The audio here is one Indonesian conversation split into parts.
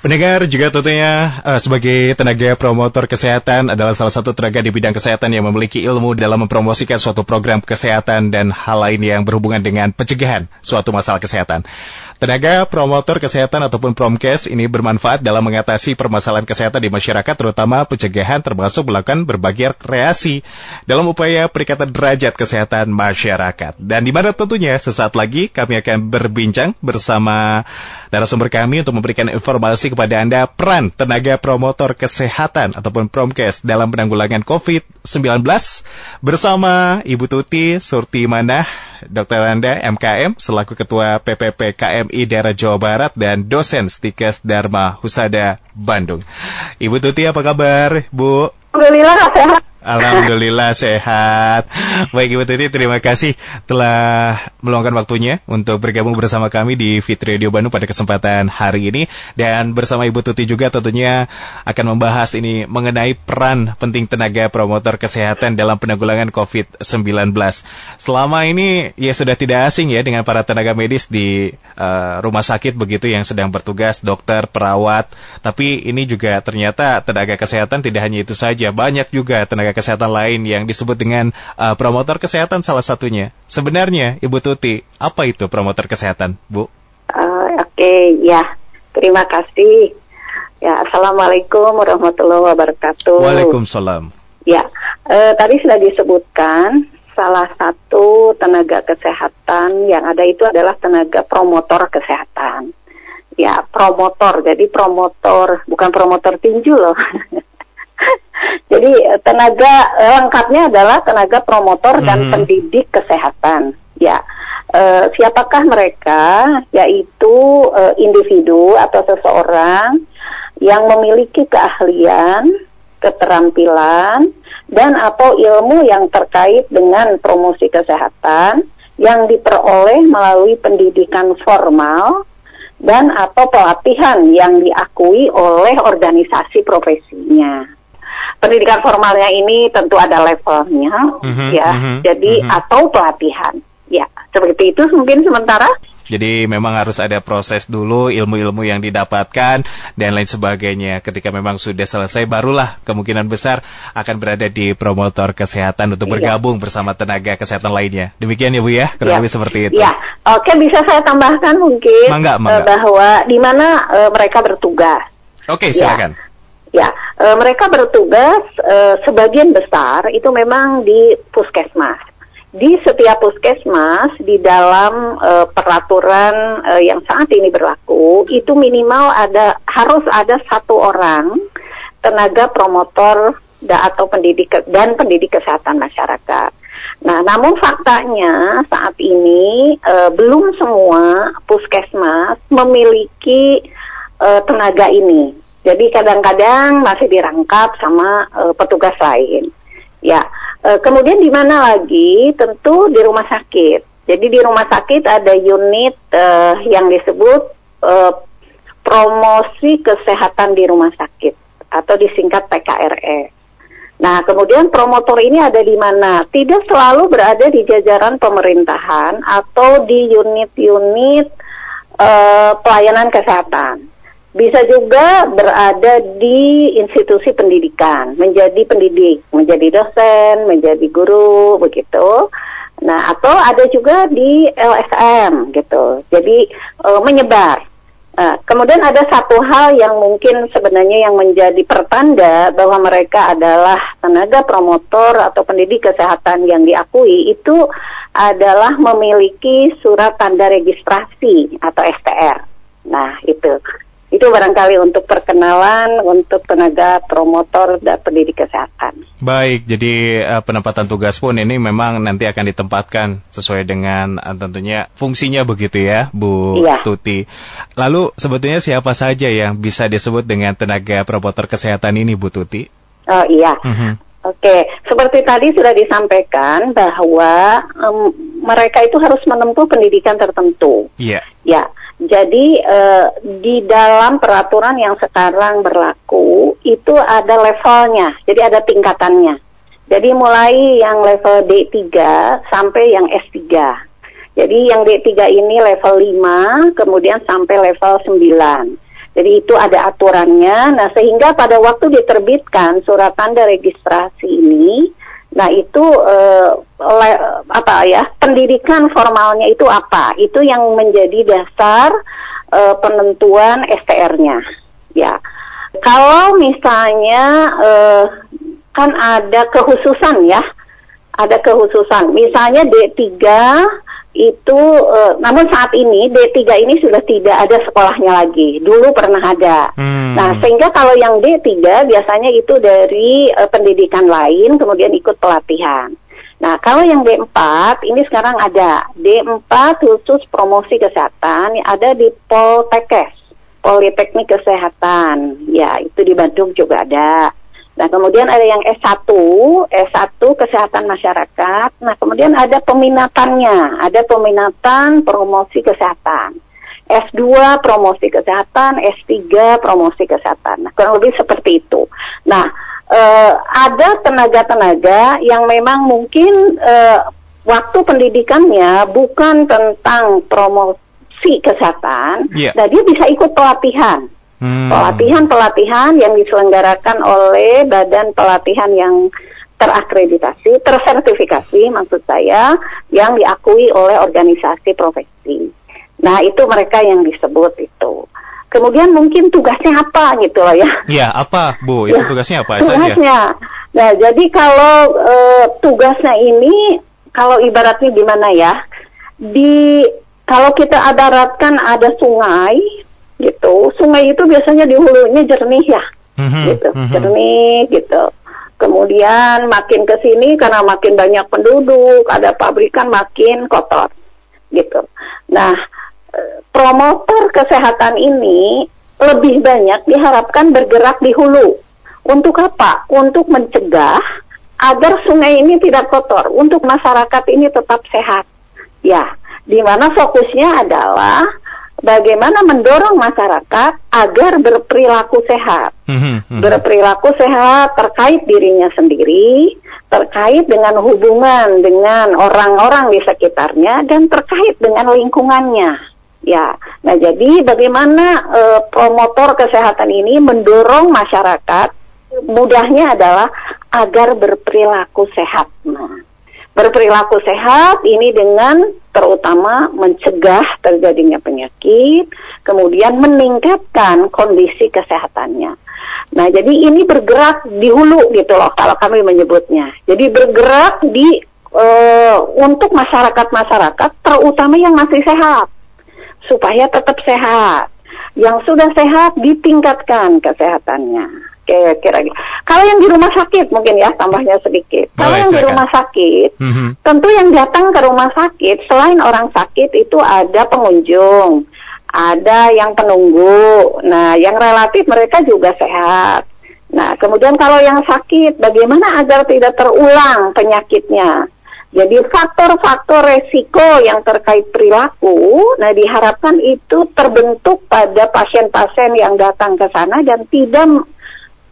Pendengar juga tentunya uh, sebagai tenaga promotor kesehatan adalah salah satu tenaga di bidang kesehatan yang memiliki ilmu dalam mempromosikan suatu program kesehatan dan hal lain yang berhubungan dengan pencegahan suatu masalah kesehatan. Tenaga promotor kesehatan ataupun promkes ini bermanfaat dalam mengatasi permasalahan kesehatan di masyarakat terutama pencegahan termasuk melakukan berbagai kreasi dalam upaya peningkatan derajat kesehatan masyarakat. Dan di mana tentunya sesaat lagi kami akan berbincang bersama narasumber kami untuk memberikan informasi kepada Anda peran tenaga promotor kesehatan ataupun promkes dalam penanggulangan COVID-19 bersama Ibu Tuti Surti Manah Dr. Anda MKM selaku Ketua PPP KMI Daerah Jawa Barat dan dosen Stikes Dharma Husada Bandung. Ibu Tuti apa kabar, Bu? Alhamdulillah sehat. Alhamdulillah sehat. Baik Ibu Titi, terima kasih telah meluangkan waktunya untuk bergabung bersama kami di Fit Radio Bandung pada kesempatan hari ini. Dan bersama Ibu Tuti juga tentunya akan membahas ini mengenai peran penting tenaga promotor kesehatan dalam penanggulangan COVID-19. Selama ini ya sudah tidak asing ya dengan para tenaga medis di uh, rumah sakit begitu yang sedang bertugas, dokter, perawat. Tapi ini juga ternyata tenaga kesehatan tidak hanya itu saja, banyak juga tenaga kesehatan lain yang disebut dengan uh, promotor kesehatan salah satunya. Sebenarnya, Ibu Tuti, apa itu promotor kesehatan, Bu? Uh, Oke, okay, ya. Terima kasih. Ya, Assalamualaikum warahmatullahi wabarakatuh. Waalaikumsalam. Ya, uh, tadi sudah disebutkan salah satu tenaga kesehatan yang ada itu adalah tenaga promotor kesehatan. Ya, promotor. Jadi promotor, bukan promotor tinju loh. Jadi eh, tenaga lengkapnya adalah tenaga promotor dan hmm. pendidik kesehatan. E, siapakah mereka? Yaitu e, individu atau seseorang yang memiliki keahlian, keterampilan, dan atau ilmu yang terkait dengan promosi kesehatan yang diperoleh melalui pendidikan formal dan atau pelatihan yang diakui oleh organisasi profesinya pendidikan formalnya ini tentu ada levelnya, mm-hmm, ya. Mm-hmm, Jadi mm-hmm. atau pelatihan, ya. Seperti itu mungkin sementara. Jadi memang harus ada proses dulu ilmu-ilmu yang didapatkan dan lain sebagainya. Ketika memang sudah selesai barulah kemungkinan besar akan berada di promotor kesehatan untuk iya. bergabung bersama tenaga kesehatan lainnya. Demikian ya Bu ya, kurang lebih seperti itu. Ya, oke bisa saya tambahkan mungkin mangga, mangga. Uh, bahwa di mana uh, mereka bertugas. Oke, silakan. Ya. Ya, e, mereka bertugas e, sebagian besar itu memang di puskesmas. Di setiap puskesmas di dalam e, peraturan e, yang saat ini berlaku itu minimal ada harus ada satu orang tenaga promotor da, atau pendidik dan pendidik kesehatan masyarakat. Nah, namun faktanya saat ini e, belum semua puskesmas memiliki e, tenaga ini jadi kadang-kadang masih dirangkap sama uh, petugas lain. Ya, uh, kemudian di mana lagi? Tentu di rumah sakit. Jadi di rumah sakit ada unit uh, yang disebut uh, promosi kesehatan di rumah sakit atau disingkat PKRE. Nah, kemudian promotor ini ada di mana? Tidak selalu berada di jajaran pemerintahan atau di unit-unit uh, pelayanan kesehatan bisa juga berada di institusi pendidikan, menjadi pendidik, menjadi dosen, menjadi guru, begitu. Nah, atau ada juga di LSM gitu. Jadi e, menyebar. Nah, kemudian ada satu hal yang mungkin sebenarnya yang menjadi pertanda bahwa mereka adalah tenaga promotor atau pendidik kesehatan yang diakui itu adalah memiliki surat tanda registrasi atau STR. Barangkali untuk perkenalan untuk tenaga promotor dan pendidik kesehatan. Baik, jadi uh, penempatan tugas pun ini memang nanti akan ditempatkan sesuai dengan uh, tentunya fungsinya begitu ya, Bu iya. Tuti. Lalu sebetulnya siapa saja yang bisa disebut dengan tenaga promotor kesehatan ini, Bu Tuti? Oh iya. Mhm. -huh. Oke, seperti tadi sudah disampaikan bahwa um, mereka itu harus menempuh pendidikan tertentu. Iya. Yeah. Ya, jadi uh, di dalam peraturan yang sekarang berlaku itu ada levelnya, jadi ada tingkatannya. Jadi mulai yang level D3 sampai yang S3. Jadi yang D3 ini level 5, kemudian sampai level 9. Jadi itu ada aturannya. Nah, sehingga pada waktu diterbitkan surat tanda registrasi ini, nah itu eh, apa ya pendidikan formalnya itu apa? Itu yang menjadi dasar eh, penentuan STR-nya. Ya, kalau misalnya eh, kan ada kekhususan ya, ada kekhususan. Misalnya D3 itu uh, namun saat ini D3 ini sudah tidak ada sekolahnya lagi. Dulu pernah ada. Hmm. Nah, sehingga kalau yang D3 biasanya itu dari uh, pendidikan lain kemudian ikut pelatihan. Nah, kalau yang D4 ini sekarang ada D4 khusus promosi kesehatan ada di Poltekes, Politeknik Kesehatan. Ya, itu di Bandung juga ada. Nah, kemudian ada yang S1, S1 Kesehatan Masyarakat. Nah, kemudian ada peminatannya, ada peminatan promosi kesehatan. S2 promosi kesehatan, S3 promosi kesehatan. Nah, kurang lebih seperti itu. Nah, eh, ada tenaga-tenaga yang memang mungkin eh, waktu pendidikannya bukan tentang promosi kesehatan, yeah. nah dia bisa ikut pelatihan. Hmm. Pelatihan-pelatihan yang diselenggarakan oleh badan pelatihan yang terakreditasi, tersertifikasi maksud saya, yang diakui oleh organisasi profesi. Nah, itu mereka yang disebut itu. Kemudian mungkin tugasnya apa gitu loh ya. Iya, apa Bu? Itu ya, tugasnya apa tugasnya. saja? Nah, jadi kalau e, tugasnya ini kalau ibaratnya gimana ya? Di kalau kita adaratkan ada sungai, gitu. Sungai itu biasanya di hulunya jernih ya, mm-hmm. gitu, mm-hmm. jernih gitu. Kemudian makin ke sini karena makin banyak penduduk, ada pabrikan makin kotor, gitu. Nah, promotor kesehatan ini lebih banyak diharapkan bergerak di hulu. Untuk apa? Untuk mencegah agar sungai ini tidak kotor, untuk masyarakat ini tetap sehat. Ya, di mana fokusnya adalah bagaimana mendorong masyarakat agar berperilaku sehat. Mm-hmm. Berperilaku sehat terkait dirinya sendiri, terkait dengan hubungan dengan orang-orang di sekitarnya dan terkait dengan lingkungannya. Ya, nah jadi bagaimana uh, promotor kesehatan ini mendorong masyarakat mudahnya adalah agar berperilaku sehat. Nah, berperilaku sehat ini dengan terutama mencegah terjadinya penyakit, kemudian meningkatkan kondisi kesehatannya. Nah, jadi ini bergerak di hulu gitu loh kalau kami menyebutnya. Jadi bergerak di uh, untuk masyarakat-masyarakat terutama yang masih sehat supaya tetap sehat. Yang sudah sehat ditingkatkan kesehatannya kira-kira gitu. Kalau yang di rumah sakit mungkin ya tambahnya sedikit. Kalau yang di rumah sakit, mm-hmm. tentu yang datang ke rumah sakit selain orang sakit itu ada pengunjung, ada yang penunggu. Nah, yang relatif mereka juga sehat. Nah, kemudian kalau yang sakit, bagaimana agar tidak terulang penyakitnya? Jadi faktor-faktor resiko yang terkait perilaku, nah diharapkan itu terbentuk pada pasien-pasien yang datang ke sana dan tidak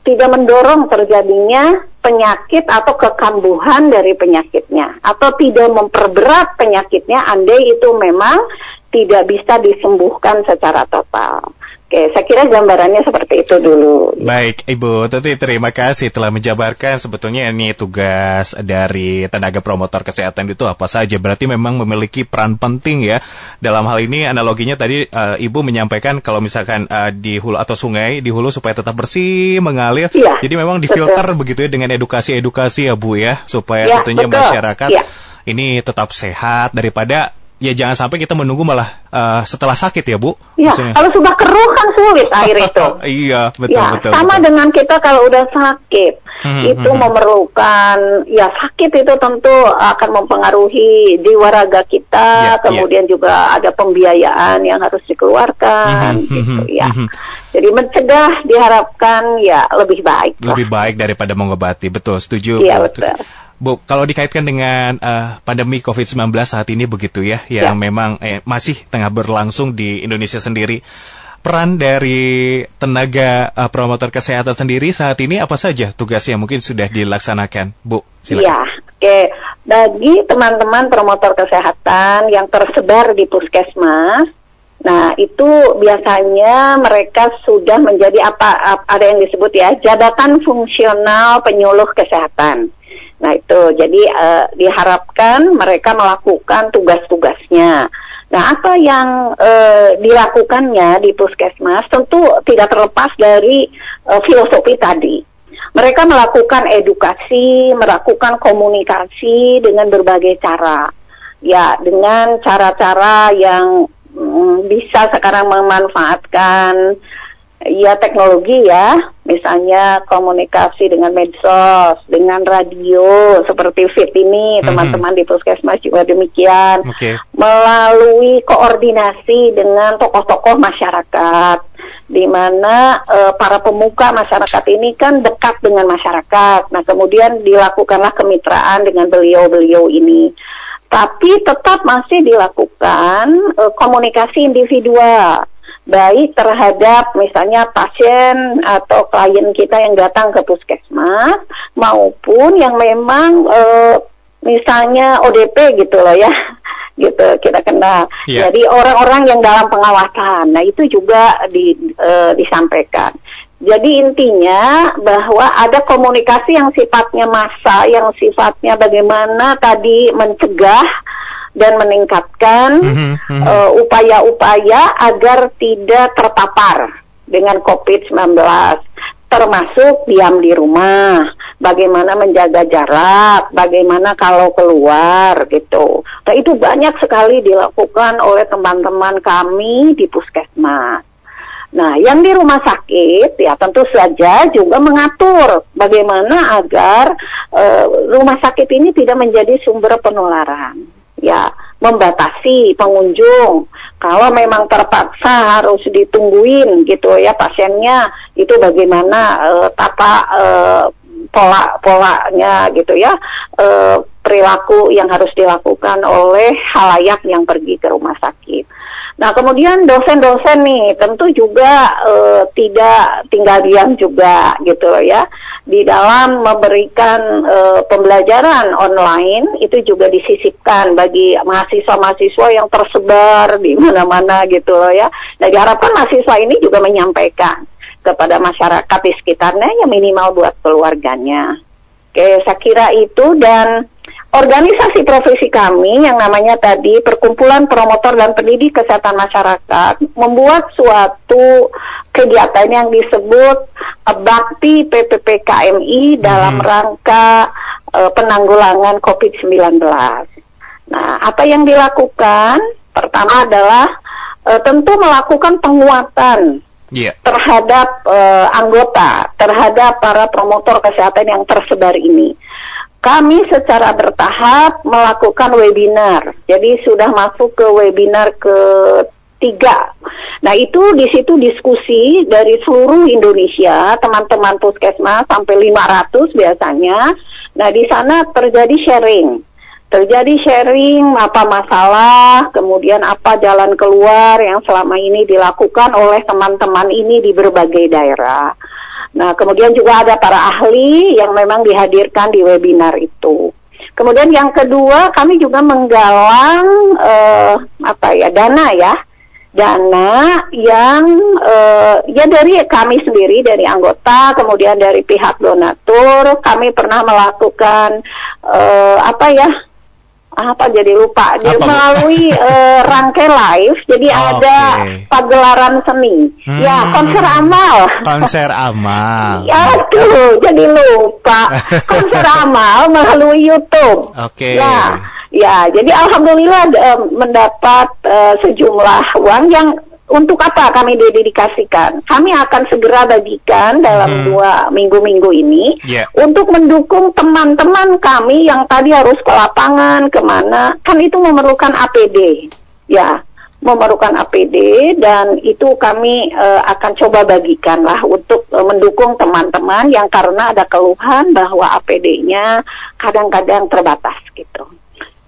tidak mendorong terjadinya penyakit atau kekambuhan dari penyakitnya atau tidak memperberat penyakitnya andai itu memang tidak bisa disembuhkan secara total. Oke, saya kira gambarannya seperti itu dulu. Baik, Ibu Tuti, terima kasih telah menjabarkan sebetulnya ini tugas dari tenaga promotor kesehatan itu apa saja. Berarti memang memiliki peran penting ya. Dalam hal ini analoginya tadi uh, Ibu menyampaikan kalau misalkan uh, di hulu atau sungai di hulu supaya tetap bersih, mengalir. Ya, Jadi memang difilter betul. begitu ya dengan edukasi-edukasi ya Bu ya, supaya ya, tentunya betul. masyarakat ya. ini tetap sehat daripada ya jangan sampai kita menunggu malah uh, setelah sakit ya Bu. Iya, kalau sudah keruh kan sulit air itu. iya, betul ya, betul. Sama betul. dengan kita kalau udah sakit, hmm, itu hmm, memerlukan ya sakit itu tentu akan mempengaruhi jiwa raga kita, ya, kemudian ya. juga ada pembiayaan yang harus dikeluarkan hmm, gitu ya. Hmm, Jadi mencegah diharapkan ya lebih baik. Lebih lah. baik daripada mengobati, betul, setuju. Iya, betul. Bu, kalau dikaitkan dengan uh, pandemi COVID-19 saat ini begitu ya, yang ya. memang eh, masih tengah berlangsung di Indonesia sendiri. Peran dari tenaga uh, promotor kesehatan sendiri saat ini apa saja tugasnya mungkin sudah dilaksanakan, Bu? Silakan. Ya, oke. Bagi teman-teman promotor kesehatan yang tersebar di puskesmas, Nah, itu biasanya mereka sudah menjadi apa ada yang disebut ya jabatan fungsional penyuluh kesehatan. Nah, itu jadi uh, diharapkan mereka melakukan tugas-tugasnya. Nah, apa yang uh, dilakukannya di puskesmas tentu tidak terlepas dari uh, filosofi tadi. Mereka melakukan edukasi, melakukan komunikasi dengan berbagai cara. Ya, dengan cara-cara yang bisa sekarang memanfaatkan ya teknologi ya, misalnya komunikasi dengan medsos, dengan radio seperti Fit ini, mhm. teman-teman mm -hmm. di Puskesmas juga demikian, okay. melalui koordinasi dengan tokoh-tokoh masyarakat, di mana uh, para pemuka masyarakat ini kan dekat dengan masyarakat. Nah, kemudian dilakukanlah kemitraan dengan beliau-beliau ini tapi tetap masih dilakukan uh, komunikasi individual baik terhadap misalnya pasien atau klien kita yang datang ke puskesmas maupun yang memang e, misalnya ODP gitu loh ya gitu kita kenal. Yeah. Jadi orang-orang yang dalam pengawasan. Nah, itu juga di, e, disampaikan. Jadi intinya bahwa ada komunikasi yang sifatnya massa, yang sifatnya bagaimana tadi mencegah dan meningkatkan mm-hmm, mm-hmm. Uh, upaya-upaya agar tidak terpapar dengan COVID-19 termasuk diam di rumah, bagaimana menjaga jarak, bagaimana kalau keluar gitu. Nah, itu banyak sekali dilakukan oleh teman-teman kami di puskesmas. Nah, yang di rumah sakit ya tentu saja juga mengatur bagaimana agar uh, rumah sakit ini tidak menjadi sumber penularan ya membatasi pengunjung. Kalau memang terpaksa harus ditungguin gitu ya pasiennya itu bagaimana uh, tata uh, pola polanya gitu ya uh, perilaku yang harus dilakukan oleh halayak yang pergi ke rumah sakit. Nah kemudian dosen-dosen nih tentu juga uh, tidak tinggal diam juga gitu ya di dalam memberikan uh, pembelajaran online itu juga disisipkan bagi mahasiswa-mahasiswa yang tersebar di mana-mana gitu loh ya. Nah diharapkan mahasiswa ini juga menyampaikan kepada masyarakat di sekitarnya yang minimal buat keluarganya. Oke, saya kira itu dan organisasi profesi kami yang namanya tadi Perkumpulan Promotor dan Pendidik Kesehatan Masyarakat membuat suatu kegiatan yang disebut uh, Bakti PPPKMI dalam hmm. rangka uh, penanggulangan COVID-19. Nah, apa yang dilakukan? Pertama adalah uh, tentu melakukan penguatan yeah. terhadap uh, anggota, terhadap para promotor kesehatan yang tersebar ini kami secara bertahap melakukan webinar. Jadi sudah masuk ke webinar ketiga. Nah itu di situ diskusi dari seluruh Indonesia, teman-teman puskesmas sampai 500 biasanya. Nah di sana terjadi sharing. Terjadi sharing apa masalah, kemudian apa jalan keluar yang selama ini dilakukan oleh teman-teman ini di berbagai daerah. Nah, kemudian juga ada para ahli yang memang dihadirkan di webinar itu. Kemudian yang kedua, kami juga menggalang uh, apa ya dana ya, dana yang uh, ya dari kami sendiri dari anggota, kemudian dari pihak donatur, kami pernah melakukan uh, apa ya apa jadi lupa. Dia apa, melalui uh, rangkai live jadi oh, ada okay. pagelaran seni. Hmm. ya konser amal. Konser amal. Ya tuh jadi lupa. Konser amal melalui YouTube. Oke. Okay. ya ya jadi alhamdulillah uh, mendapat uh, sejumlah uang yang untuk apa kami dedikasikan? Kami akan segera bagikan dalam hmm. dua minggu-minggu ini yeah. untuk mendukung teman-teman kami yang tadi harus ke lapangan ke mana, kan itu memerlukan APD, ya memerlukan APD dan itu kami uh, akan coba bagikan lah untuk uh, mendukung teman-teman yang karena ada keluhan bahwa APD-nya kadang-kadang terbatas gitu.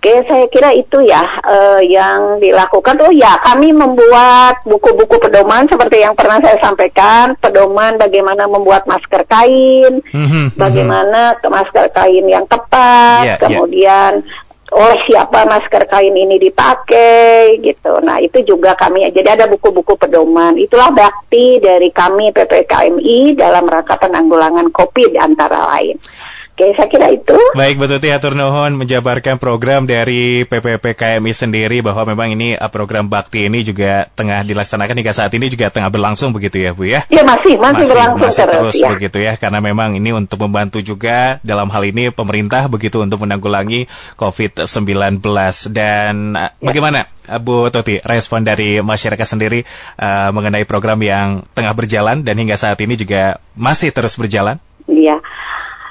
Oke, saya kira itu ya uh, yang dilakukan. Oh ya, kami membuat buku-buku pedoman seperti yang pernah saya sampaikan, pedoman bagaimana membuat masker kain, mm-hmm, bagaimana masker kain yang tepat, yeah, iya. kemudian yeah. oleh siapa masker kain ini dipakai gitu. Nah itu juga kami jadi ada buku-buku pedoman. Itulah bakti dari kami PPKMI dalam rangka penanggulangan COVID antara lain. Oke, saya kira itu. Baik, betul Tuti Atur Nuhun menjabarkan program dari PPPKMI sendiri bahwa memang ini uh, program bakti ini juga tengah dilaksanakan hingga saat ini juga tengah berlangsung begitu ya Bu ya? Ya masih, masih, masih berlangsung masih terus, terus ya. begitu ya karena memang ini untuk membantu juga dalam hal ini pemerintah begitu untuk menanggulangi COVID-19 dan ya. bagaimana uh, Bu Tuti respon dari masyarakat sendiri uh, mengenai program yang tengah berjalan dan hingga saat ini juga masih terus berjalan? Iya.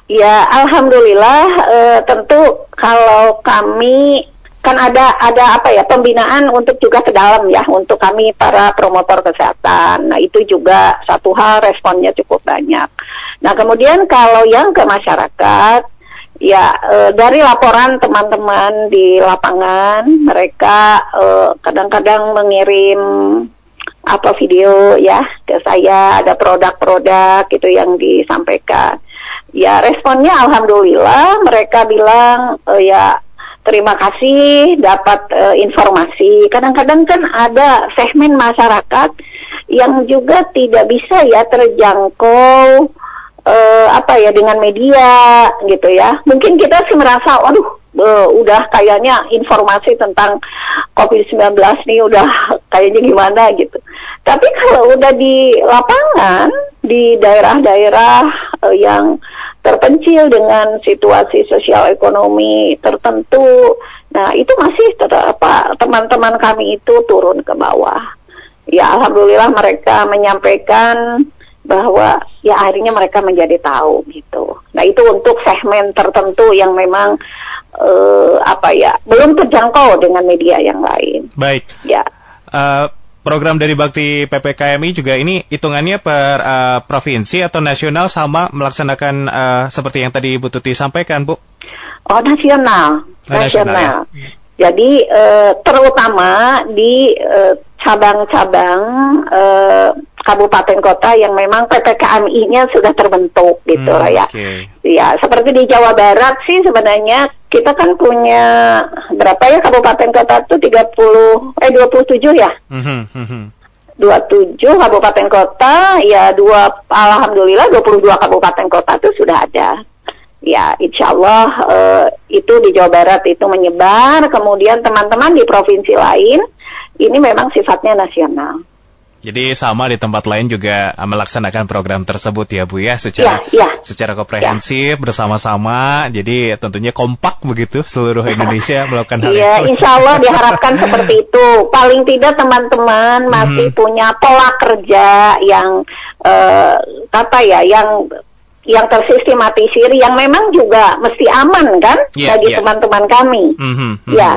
Ya, alhamdulillah e, tentu kalau kami kan ada ada apa ya pembinaan untuk juga ke dalam ya untuk kami para promotor kesehatan. Nah, itu juga satu hal responnya cukup banyak. Nah, kemudian kalau yang ke masyarakat ya e, dari laporan teman-teman di lapangan mereka kadang-kadang mengirim apa video ya ke saya ada produk-produk gitu yang disampaikan ya responnya alhamdulillah mereka bilang uh, ya terima kasih dapat uh, informasi. Kadang-kadang kan ada segmen masyarakat yang juga tidak bisa ya terjangkau uh, apa ya dengan media gitu ya. Mungkin kita sih merasa waduh uh, udah kayaknya informasi tentang COVID-19 nih udah kayaknya gimana gitu. Tapi kalau udah di lapangan di daerah-daerah uh, yang terpencil dengan situasi sosial ekonomi tertentu. Nah, itu masih apa teman-teman kami itu turun ke bawah. Ya, alhamdulillah mereka menyampaikan bahwa ya akhirnya mereka menjadi tahu gitu. Nah, itu untuk segmen tertentu yang memang uh, apa ya, belum terjangkau dengan media yang lain. Baik. Ya. Uh, program dari Bakti PPKMI juga ini hitungannya per uh, provinsi atau nasional sama melaksanakan uh, seperti yang tadi Bu Tuti sampaikan, Bu? Oh, nasional. Oh, nasional. nasional. Ya. Jadi uh, terutama di cabang-cabang uh, kabupaten kota yang memang PPKMI-nya sudah terbentuk gitu hmm, ya. Okay. Ya, seperti di Jawa Barat sih sebenarnya kita kan punya berapa ya kabupaten kota itu 30 eh 27 ya. Mm -hmm. 27 kabupaten kota ya dua alhamdulillah 22 kabupaten kota itu sudah ada. Ya, insya Allah uh, itu di Jawa Barat itu menyebar, kemudian teman-teman di provinsi lain ini memang sifatnya nasional. Jadi sama di tempat lain juga ah, melaksanakan program tersebut ya Bu ya secara ya, ya. secara komprehensif ya. bersama-sama. Jadi tentunya kompak begitu seluruh Indonesia melakukan hal ya, itu. Insya Allah diharapkan seperti itu. Paling tidak teman-teman masih hmm. punya pola kerja yang uh, apa ya yang yang tersistematisir yang memang juga mesti aman kan yeah, bagi iya. teman-teman yeah. kami. Mm -hmm, mm -hmm. Ya.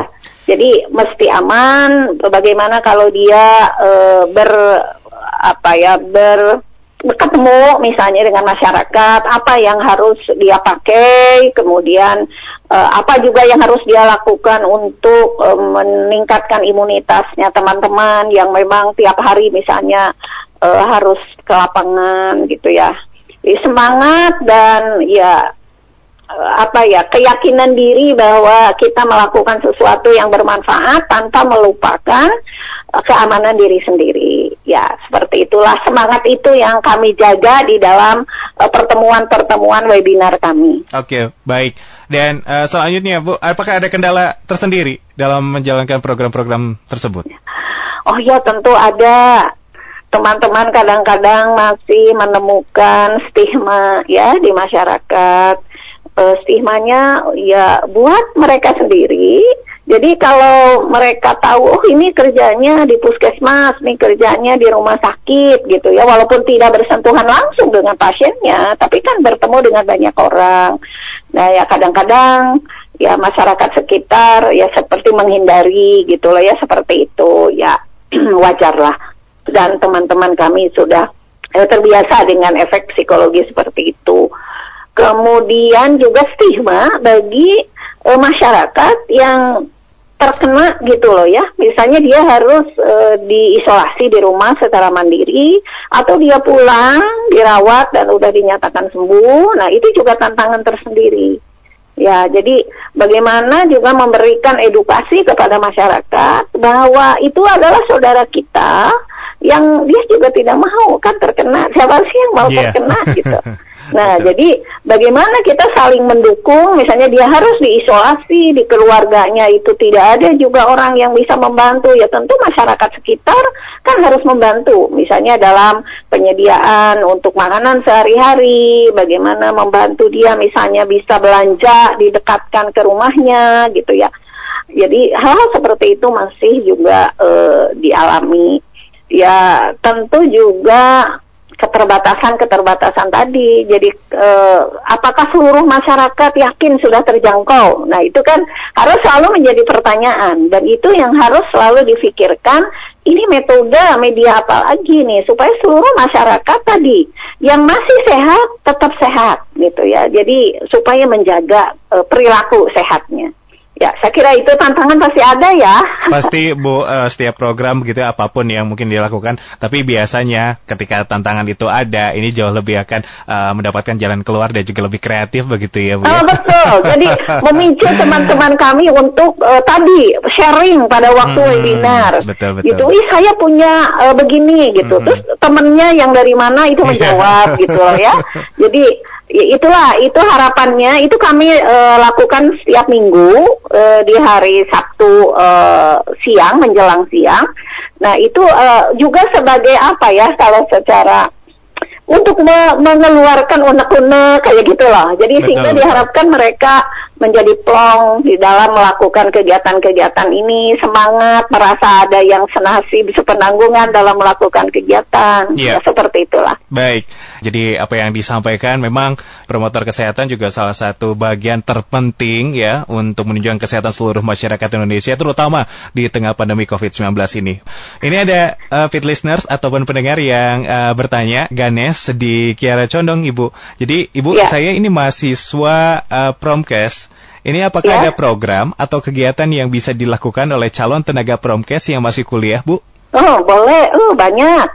Jadi mesti aman. Bagaimana kalau dia uh, ber apa ya ber ketemu misalnya dengan masyarakat apa yang harus dia pakai kemudian uh, apa juga yang harus dia lakukan untuk uh, meningkatkan imunitasnya teman-teman yang memang tiap hari misalnya uh, harus ke lapangan gitu ya semangat dan ya apa ya keyakinan diri bahwa kita melakukan sesuatu yang bermanfaat tanpa melupakan uh, keamanan diri sendiri. Ya, seperti itulah semangat itu yang kami jaga di dalam uh, pertemuan-pertemuan webinar kami. Oke, okay, baik. Dan uh, selanjutnya, Bu, apakah ada kendala tersendiri dalam menjalankan program-program tersebut? Oh ya, tentu ada teman-teman kadang-kadang masih menemukan stigma ya di masyarakat uh, stigmanya ya buat mereka sendiri. Jadi kalau mereka tahu oh ini kerjanya di puskesmas, ini kerjanya di rumah sakit gitu ya, walaupun tidak bersentuhan langsung dengan pasiennya, tapi kan bertemu dengan banyak orang. Nah ya kadang-kadang ya masyarakat sekitar ya seperti menghindari gitu loh ya seperti itu ya wajar lah. Dan teman-teman kami sudah eh, terbiasa dengan efek psikologi seperti itu kemudian juga stigma bagi uh, masyarakat yang terkena gitu loh ya. Misalnya dia harus uh, diisolasi di rumah secara mandiri atau dia pulang dirawat dan udah dinyatakan sembuh. Nah, itu juga tantangan tersendiri. Ya, jadi bagaimana juga memberikan edukasi kepada masyarakat bahwa itu adalah saudara kita yang dia juga tidak mau kan terkena. Siapa sih yang mau yeah. terkena gitu. Nah, Betul. jadi bagaimana kita saling mendukung, misalnya dia harus diisolasi di keluarganya itu tidak ada juga orang yang bisa membantu, ya tentu masyarakat sekitar kan harus membantu, misalnya dalam penyediaan untuk makanan sehari-hari, bagaimana membantu dia misalnya bisa belanja didekatkan ke rumahnya gitu ya. Jadi hal-hal seperti itu masih juga uh, dialami. Ya tentu juga keterbatasan-keterbatasan tadi. Jadi eh, apakah seluruh masyarakat yakin sudah terjangkau? Nah, itu kan harus selalu menjadi pertanyaan dan itu yang harus selalu difikirkan. Ini metode media apa lagi nih supaya seluruh masyarakat tadi yang masih sehat tetap sehat gitu ya. Jadi supaya menjaga eh, perilaku sehatnya. Ya, saya kira itu tantangan pasti ada ya. Pasti Bu, uh, setiap program gitu apa pun yang mungkin dilakukan, tapi biasanya ketika tantangan itu ada, ini jauh lebih akan uh, mendapatkan jalan keluar dan juga lebih kreatif begitu ya Bu. Oh, betul. Jadi memicu teman-teman kami untuk uh, tadi sharing pada waktu hmm, webinar. Betul betul. Gitu, Ih, saya punya uh, begini gitu. Hmm. Terus temennya yang dari mana itu menjawab gitu loh ya. Jadi ya itulah itu harapannya itu kami uh, lakukan setiap minggu uh, di hari Sabtu uh, siang menjelang siang. Nah itu uh, juga sebagai apa ya kalau secara untuk me mengeluarkan unek-unek kayak gitu loh. Jadi betul, sehingga diharapkan mereka menjadi plong di dalam melakukan kegiatan-kegiatan ini, semangat, merasa ada yang senasib, sepenanggungan dalam melakukan kegiatan. Yeah. Ya, seperti itulah. Baik. Jadi apa yang disampaikan memang promotor kesehatan juga salah satu bagian terpenting ya untuk menunjukkan kesehatan seluruh masyarakat Indonesia terutama di tengah pandemi COVID-19 ini. Ini ada uh, fit listeners ataupun pendengar yang uh, bertanya, Ganes di Kiara Condong Ibu. Jadi Ibu, yeah. saya ini mahasiswa uh, Promkes ini apakah ya? ada program atau kegiatan yang bisa dilakukan oleh calon tenaga promkes yang masih kuliah, Bu? Oh, boleh. Oh, banyak.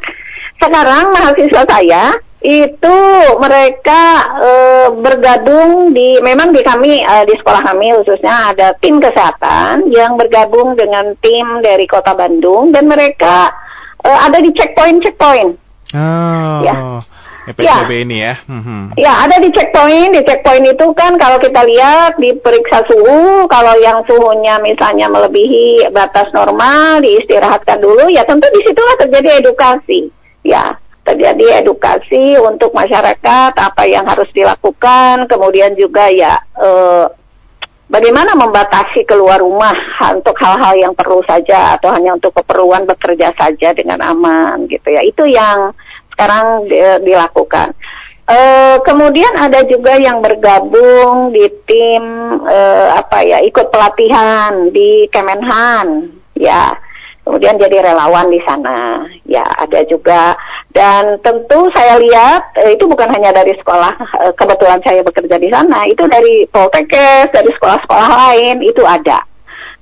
Sekarang mahasiswa saya itu mereka e, bergabung di memang di kami e, di sekolah kami khususnya ada tim kesehatan yang bergabung dengan tim dari Kota Bandung dan mereka e, ada di checkpoint checkpoint. Oh. Ya PSBB ya. ini ya. Hmm. Ya, ada di checkpoint. Di checkpoint itu kan kalau kita lihat diperiksa suhu, kalau yang suhunya misalnya melebihi batas normal, diistirahatkan dulu, ya tentu di situlah terjadi edukasi. Ya, terjadi edukasi untuk masyarakat apa yang harus dilakukan, kemudian juga ya eh, bagaimana membatasi keluar rumah untuk hal-hal yang perlu saja atau hanya untuk keperluan bekerja saja dengan aman gitu ya. Itu yang sekarang di, dilakukan. Uh, kemudian ada juga yang bergabung di tim uh, apa ya ikut pelatihan di Kemenhan ya. Kemudian jadi relawan di sana ya ada juga. Dan tentu saya lihat uh, itu bukan hanya dari sekolah kebetulan saya bekerja di sana itu dari Poltekkes dari sekolah-sekolah lain itu ada.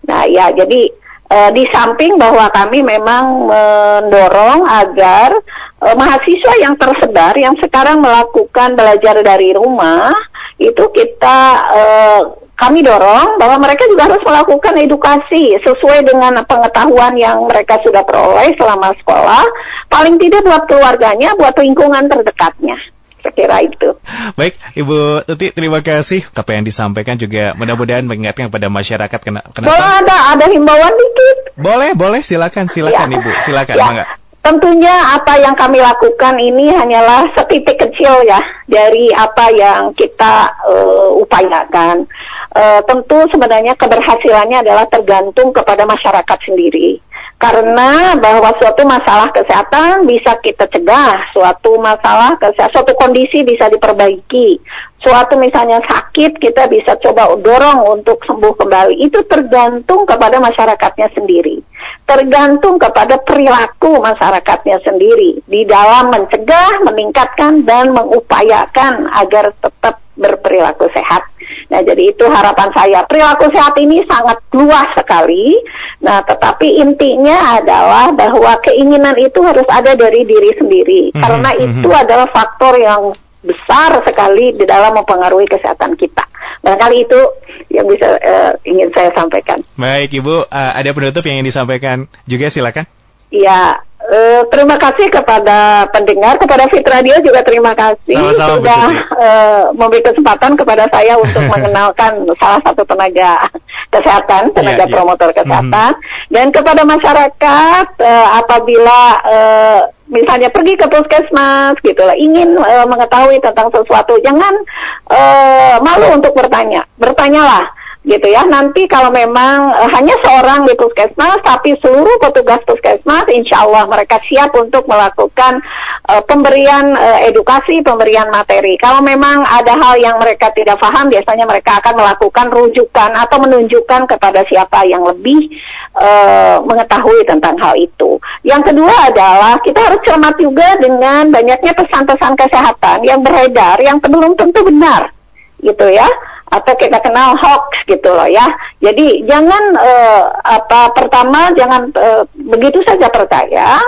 Nah ya jadi uh, di samping bahwa kami memang mendorong agar uh, mahasiswa yang tersebar yang sekarang melakukan belajar dari rumah itu kita uh, kami dorong bahwa mereka juga harus melakukan edukasi sesuai dengan pengetahuan yang mereka sudah peroleh selama sekolah, paling tidak buat keluarganya, buat lingkungan terdekatnya. Sekira itu. Baik, Ibu Tuti, terima kasih. Apa yang disampaikan juga mudah-mudahan mengingatkan kepada masyarakat kena, kenapa? Boleh ada, ada himbauan dikit. Boleh, boleh, silakan, silakan ya. Ibu, silakan, ya. Tentunya apa yang kami lakukan ini hanyalah setitik kecil ya dari apa yang kita uh, upayakan. Uh, tentu sebenarnya keberhasilannya adalah tergantung kepada masyarakat sendiri. Karena bahwa suatu masalah kesehatan bisa kita cegah, suatu masalah kesehatan, suatu kondisi bisa diperbaiki, suatu misalnya sakit kita bisa coba dorong untuk sembuh kembali. Itu tergantung kepada masyarakatnya sendiri tergantung kepada perilaku masyarakatnya sendiri di dalam mencegah, meningkatkan dan mengupayakan agar tetap berperilaku sehat. Nah, jadi itu harapan saya. Perilaku sehat ini sangat luas sekali. Nah, tetapi intinya adalah bahwa keinginan itu harus ada dari diri sendiri. Mm -hmm. Karena mhm. itu adalah faktor yang besar sekali di dalam mempengaruhi kesehatan kita. Barangkali itu yang bisa uh, ingin saya sampaikan. Baik Ibu, uh, ada penutup yang ingin disampaikan juga silakan. Ya, uh, terima kasih kepada pendengar, kepada Fit Radio juga terima kasih Sama-sama, sudah uh, memberi kesempatan kepada saya untuk mengenalkan salah satu tenaga kesehatan, tenaga yeah, yeah. promotor kesehatan, mm -hmm. dan kepada masyarakat uh, apabila uh, misalnya pergi ke puskesmas gitu lah, ingin uh, mengetahui tentang sesuatu, jangan uh, malu untuk bertanya, bertanyalah gitu ya. Nanti kalau memang uh, hanya seorang di puskesmas, tapi seluruh petugas puskesmas, insya Allah mereka siap untuk melakukan uh, pemberian uh, edukasi, pemberian materi. Kalau memang ada hal yang mereka tidak paham, biasanya mereka akan melakukan rujukan atau menunjukkan kepada siapa yang lebih uh, mengetahui tentang hal itu. Yang kedua adalah kita harus cermat juga dengan banyaknya pesan-pesan kesehatan yang beredar yang belum tentu benar, gitu ya atau kita kenal hoax gitu loh ya. Jadi jangan uh, apa pertama jangan uh, begitu saja percaya.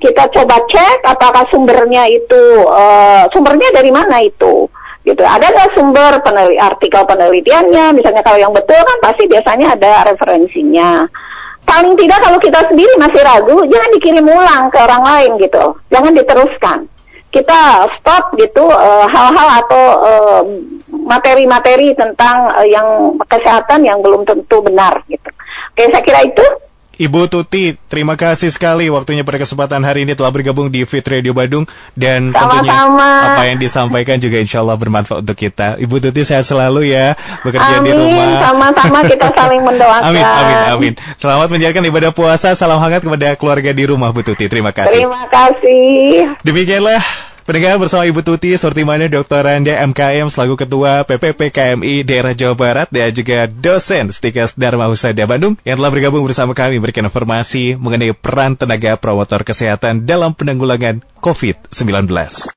Kita coba cek apakah sumbernya itu uh, sumbernya dari mana itu gitu. Ada nggak sumber peneliti, artikel penelitiannya? Misalnya kalau yang betul kan pasti biasanya ada referensinya. Paling tidak kalau kita sendiri masih ragu, jangan dikirim ulang ke orang lain gitu. Jangan diteruskan kita stop gitu hal-hal uh, atau materi-materi tentang uh, yang kesehatan yang belum tentu benar gitu. Oke, saya kira itu. Ibu Tuti, terima kasih sekali waktunya pada kesempatan hari ini telah bergabung di Fit Radio Badung dan Sama-sama. tentunya apa yang disampaikan juga insya Allah bermanfaat untuk kita. Ibu Tuti sehat selalu ya bekerja amin, di rumah. Sama-sama kita saling mendoakan. amin, amin, amin. Selamat menjalankan ibadah puasa. Salam hangat kepada keluarga di rumah Bu Tuti. Terima kasih. Terima kasih. Demikianlah Pendengar bersama Ibu Tuti Sortimania Dr. Randa MKM selaku Ketua PPP KMI Daerah Jawa Barat dan juga dosen Stikas Dharma Husada Bandung yang telah bergabung bersama kami memberikan informasi mengenai peran tenaga promotor kesehatan dalam penanggulangan COVID-19.